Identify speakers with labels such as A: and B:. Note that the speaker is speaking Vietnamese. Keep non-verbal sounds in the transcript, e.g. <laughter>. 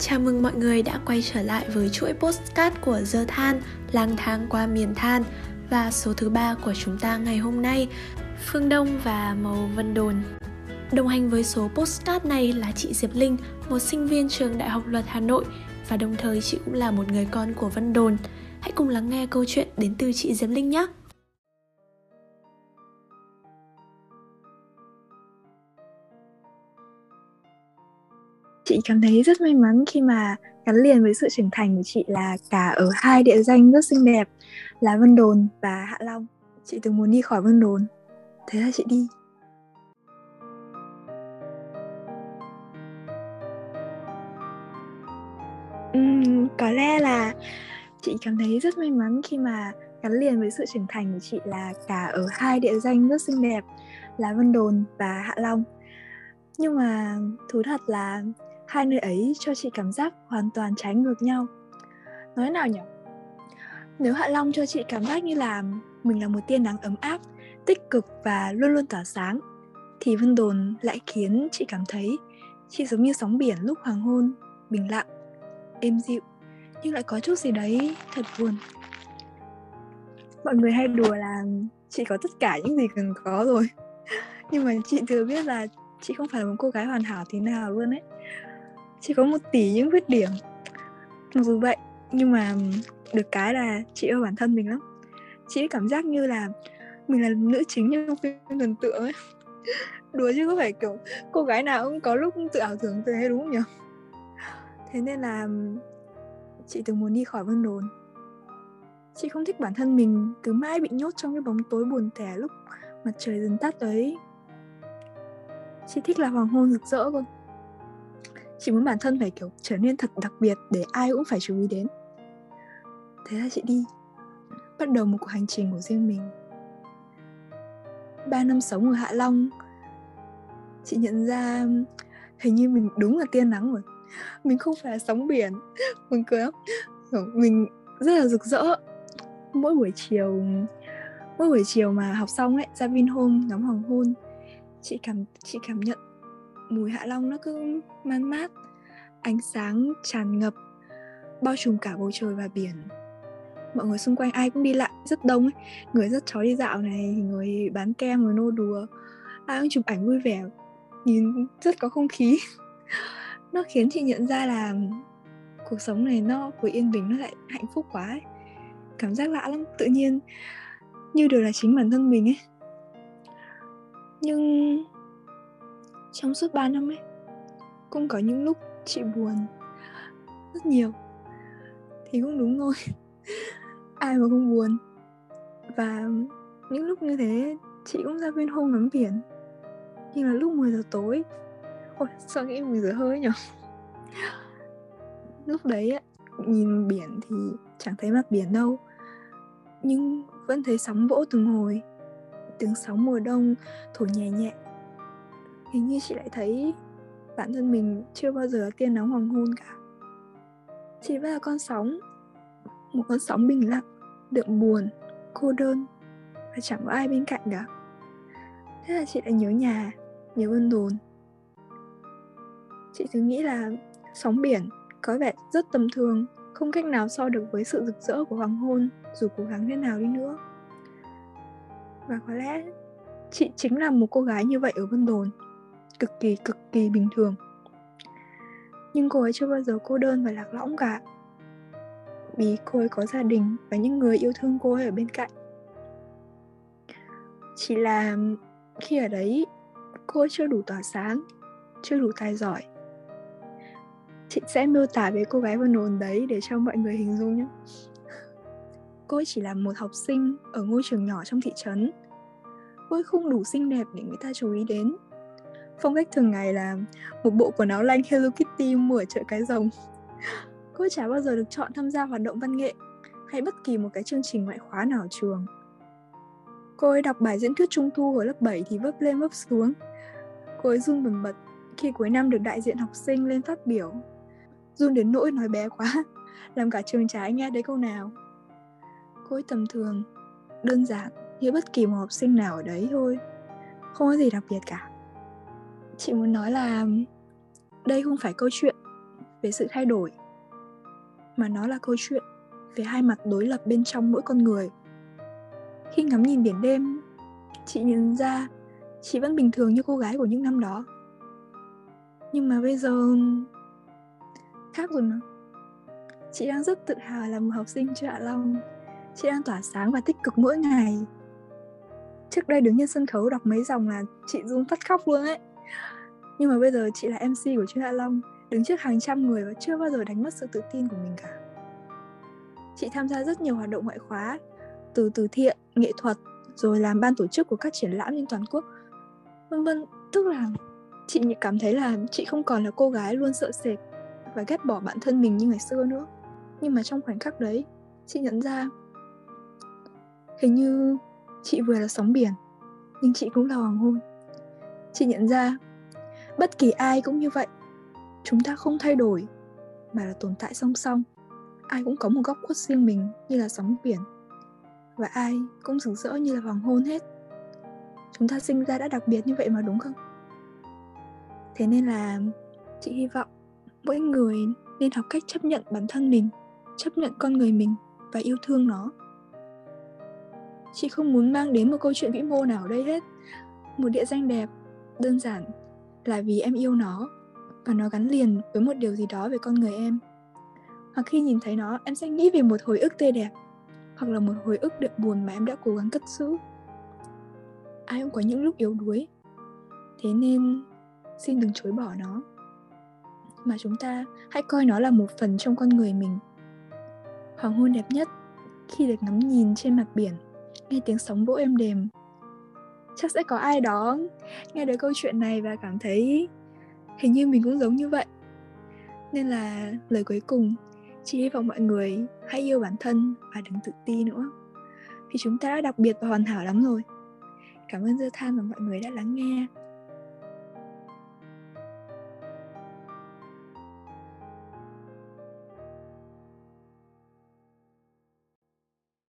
A: Chào mừng mọi người đã quay trở lại với chuỗi postcard của Dơ Than, lang thang qua miền than và số thứ ba của chúng ta ngày hôm nay, Phương Đông và Màu Vân Đồn. Đồng hành với số postcard này là chị Diệp Linh, một sinh viên trường Đại học Luật Hà Nội và đồng thời chị cũng là một người con của Vân Đồn. Hãy cùng lắng nghe câu chuyện đến từ chị Diệp Linh nhé!
B: Chị cảm thấy rất may mắn khi mà gắn liền với sự trưởng thành của chị là cả ở hai địa danh rất xinh đẹp là Vân Đồn và Hạ Long. Chị từng muốn đi khỏi Vân Đồn, thế là chị đi. Uhm, có lẽ là chị cảm thấy rất may mắn khi mà gắn liền với sự trưởng thành của chị là cả ở hai địa danh rất xinh đẹp là Vân Đồn và Hạ Long. Nhưng mà thú thật là hai nơi ấy cho chị cảm giác hoàn toàn trái ngược nhau. Nói nào nhỉ? Nếu hạ long cho chị cảm giác như là mình là một tia nắng ấm áp, tích cực và luôn luôn tỏa sáng, thì vân đồn lại khiến chị cảm thấy chị giống như sóng biển lúc hoàng hôn, bình lặng, êm dịu, nhưng lại có chút gì đấy thật buồn. Mọi người hay đùa là chị có tất cả những gì cần có rồi. <laughs> Nhưng mà chị thừa biết là chị không phải là một cô gái hoàn hảo thế nào luôn ấy chỉ có một tỷ những khuyết điểm. Mặc dù vậy, nhưng mà được cái là chị yêu bản thân mình lắm. Chị cảm giác như là mình là nữ chính trong phim thần tượng ấy. <laughs> Đùa chứ có phải kiểu cô gái nào cũng có lúc tự ảo tưởng thế đúng không nhỉ? Thế nên là chị từng muốn đi khỏi vân đồn. Chị không thích bản thân mình cứ mãi bị nhốt trong cái bóng tối buồn tẻ lúc mặt trời dần tắt ấy. Chị thích là hoàng hôn rực rỡ cơ chị muốn bản thân phải, kiểu, trở nên thật đặc biệt để ai cũng phải chú ý đến. Thế là chị đi, bắt đầu một cuộc hành trình của riêng mình. Ba năm sống ở hạ long, chị nhận ra hình như mình đúng là tiên nắng rồi. Mình không phải là sóng biển <laughs> mình cười lắm. Mình rất là rực rỡ. Mỗi buổi chiều, mỗi buổi chiều mà học xong ấy, ra Vinhome, ngắm hoàng hôn, chị cảm chị cảm nhận mùi hạ long nó cứ man mát, ánh sáng tràn ngập, bao trùm cả bầu trời và biển. Mọi người xung quanh ai cũng đi lại, rất đông ấy. Người rất chó đi dạo này, người bán kem, người nô đùa. Ai cũng chụp ảnh vui vẻ, nhìn rất có không khí. <laughs> Nó khiến chị nhận ra là cuộc sống này nó vừa yên bình nó lại hạnh phúc quá ấy. cảm giác lạ lắm, tự nhiên như đều là chính bản thân mình ấy. Nhưng trong suốt 3 năm ấy cũng có những lúc chị buồn rất nhiều. Thì cũng đúng thôi. <laughs> Ai mà không buồn. Và những lúc như thế chị cũng ra bên hôn ngắm biển. Nhưng là lúc 10 giờ tối ôi sao nghĩ 10 giờ hơi nhở? Lúc đấy ấy, nhìn biển thì chẳng thấy mặt biển đâu. Nhưng vẫn thấy sóng vỗ từng hồi tiếng sóng mùa đông thổi nhẹ nhẹ hình như chị lại thấy bản thân mình chưa bao giờ tiên nắng hoàng hôn cả. Chị vẫn là con sóng, một con sóng bình lặng, đượm buồn, cô đơn, và chẳng có ai bên cạnh cả. Thế là chị lại nhớ nhà, nhớ vân đồn. Chị cứ nghĩ là sóng biển có vẻ rất tầm thường, không cách nào so được với sự rực rỡ của hoàng hôn, dù cố gắng thế nào đi nữa. Và có lẽ chị chính là một cô gái như vậy ở vân đồn cực kỳ cực kỳ bình thường. Nhưng cô ấy chưa bao giờ cô đơn và lạc lõng cả. Vì cô ấy có gia đình và những người yêu thương cô ấy ở bên cạnh. Chỉ là khi ở đấy, cô ấy chưa đủ tỏa sáng, chưa đủ tài giỏi. Chị sẽ miêu tả về cô gái vân đồn đấy để cho mọi người hình dung nhé. Cô ấy chỉ là một học sinh ở ngôi trường nhỏ trong thị trấn. Cô ấy không đủ xinh đẹp để người ta chú ý đến phong cách thường ngày là một bộ quần áo lanh Hello Kitty mua ở chợ cái rồng. <laughs> Cô chả bao giờ được chọn tham gia hoạt động văn nghệ hay bất kỳ một cái chương trình ngoại khóa nào ở trường. Cô ấy đọc bài diễn thuyết trung thu hồi lớp 7 thì vấp lên vấp xuống. Cô ấy run bần bật khi cuối năm được đại diện học sinh lên phát biểu. Run đến nỗi nói bé quá, <laughs> làm cả trường trái nghe đấy câu nào. Cô ấy tầm thường, đơn giản, như bất kỳ một học sinh nào ở đấy thôi. Không có gì đặc biệt cả chị muốn nói là đây không phải câu chuyện về sự thay đổi, mà nó là câu chuyện về hai mặt đối lập bên trong mỗi con người. Khi ngắm nhìn biển đêm, chị nhận ra chị vẫn bình thường như cô gái của những năm đó. Nhưng mà bây giờ khác rồi mà. Chị đang rất tự hào là một học sinh chưa Hạ Long. Chị đang tỏa sáng và tích cực mỗi ngày. Trước đây đứng trên sân khấu đọc mấy dòng là chị run phát khóc luôn ấy nhưng mà bây giờ chị là MC của chuyên Hạ Long, đứng trước hàng trăm người và chưa bao giờ đánh mất sự tự tin của mình cả. Chị tham gia rất nhiều hoạt động ngoại khóa, từ từ thiện nghệ thuật, rồi làm ban tổ chức của các triển lãm trên toàn quốc. Vân vân, tức là chị cảm thấy là chị không còn là cô gái luôn sợ sệt và ghét bỏ bản thân mình như ngày xưa nữa. Nhưng mà trong khoảnh khắc đấy, chị nhận ra hình như chị vừa là sóng biển, nhưng chị cũng là hoàng hôn chị nhận ra. Bất kỳ ai cũng như vậy. Chúng ta không thay đổi, mà là tồn tại song song. Ai cũng có một góc khuất riêng mình như là sóng biển, và ai cũng rực rỡ như là hoàng hôn hết. Chúng ta sinh ra đã đặc biệt như vậy mà đúng không? Thế nên là chị hy vọng mỗi người nên học cách chấp nhận bản thân mình, chấp nhận con người mình và yêu thương nó. Chị không muốn mang đến một câu chuyện vĩ mô nào ở đây hết. Một địa danh đẹp đơn giản là vì em yêu nó và nó gắn liền với một điều gì đó về con người em. Hoặc khi nhìn thấy nó, em sẽ nghĩ về một hồi ức tươi đẹp, hoặc là một hồi ức đượm buồn mà em đã cố gắng cất giữ. Ai cũng có những lúc yếu đuối, thế nên xin đừng chối bỏ nó. Mà chúng ta hãy coi nó là một phần trong con người mình. Hoàng hôn đẹp nhất khi được ngắm nhìn trên mặt biển, nghe tiếng sóng vỗ êm đềm chắc sẽ có ai đó nghe được câu chuyện này và cảm thấy hình như mình cũng giống như vậy. Nên là lời cuối cùng, chị hy vọng mọi người hãy yêu bản thân và đừng tự ti nữa. Vì chúng ta đã đặc biệt và hoàn hảo lắm rồi. Cảm ơn dưa than và mọi người đã lắng nghe.